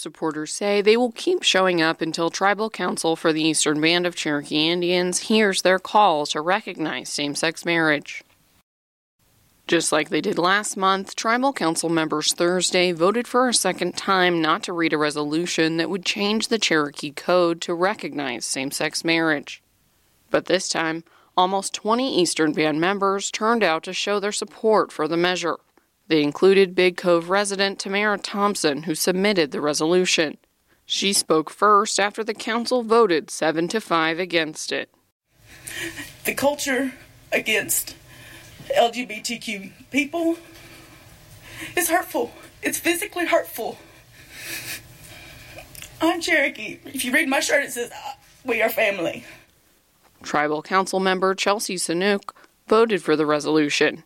Supporters say they will keep showing up until Tribal Council for the Eastern Band of Cherokee Indians hears their call to recognize same sex marriage. Just like they did last month, Tribal Council members Thursday voted for a second time not to read a resolution that would change the Cherokee Code to recognize same sex marriage. But this time, almost 20 Eastern Band members turned out to show their support for the measure. They included Big Cove resident Tamara Thompson, who submitted the resolution. She spoke first after the council voted 7 to 5 against it. The culture against LGBTQ people is hurtful. It's physically hurtful. I'm Cherokee. If you read my shirt, it says, uh, We are family. Tribal Council member Chelsea Saunooke voted for the resolution.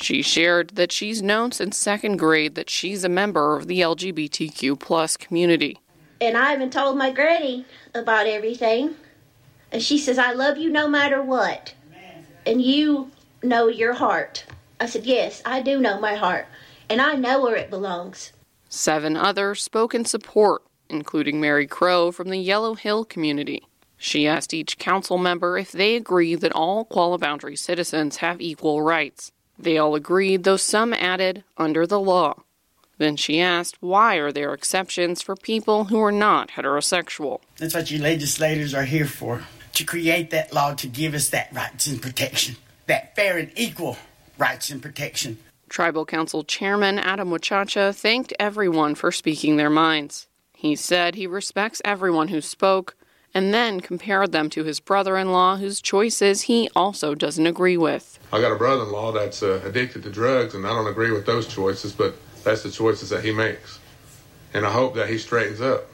She shared that she's known since second grade that she's a member of the LGBTQ plus community. And I even told my granny about everything. And she says, I love you no matter what. And you know your heart. I said, Yes, I do know my heart. And I know where it belongs. Seven others spoke in support, including Mary Crow from the Yellow Hill community. She asked each council member if they agree that all Qualla Boundary citizens have equal rights. They all agreed, though some added, under the law. Then she asked, why are there exceptions for people who are not heterosexual? That's what you legislators are here for to create that law to give us that rights and protection, that fair and equal rights and protection. Tribal Council Chairman Adam Wachacha thanked everyone for speaking their minds. He said he respects everyone who spoke and then compared them to his brother in law, whose choices he also doesn't agree with. I got a brother in law that's uh, addicted to drugs, and I don't agree with those choices, but that's the choices that he makes. And I hope that he straightens up.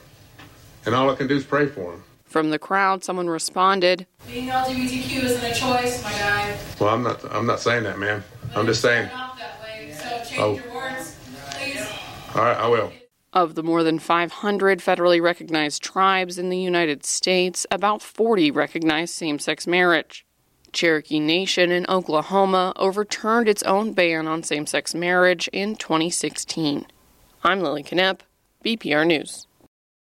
And all I can do is pray for him. From the crowd, someone responded, Being LGBTQ isn't a choice, my guy. Well, I'm not. I'm not saying that, man. I'm just saying. Way, so change Oh. your words, please. All right, I will. Of the more than 500 federally recognized tribes in the United States, about 40 recognize same sex marriage. Cherokee Nation in Oklahoma overturned its own ban on same sex marriage in 2016. I'm Lilly Knoepp, BPR News.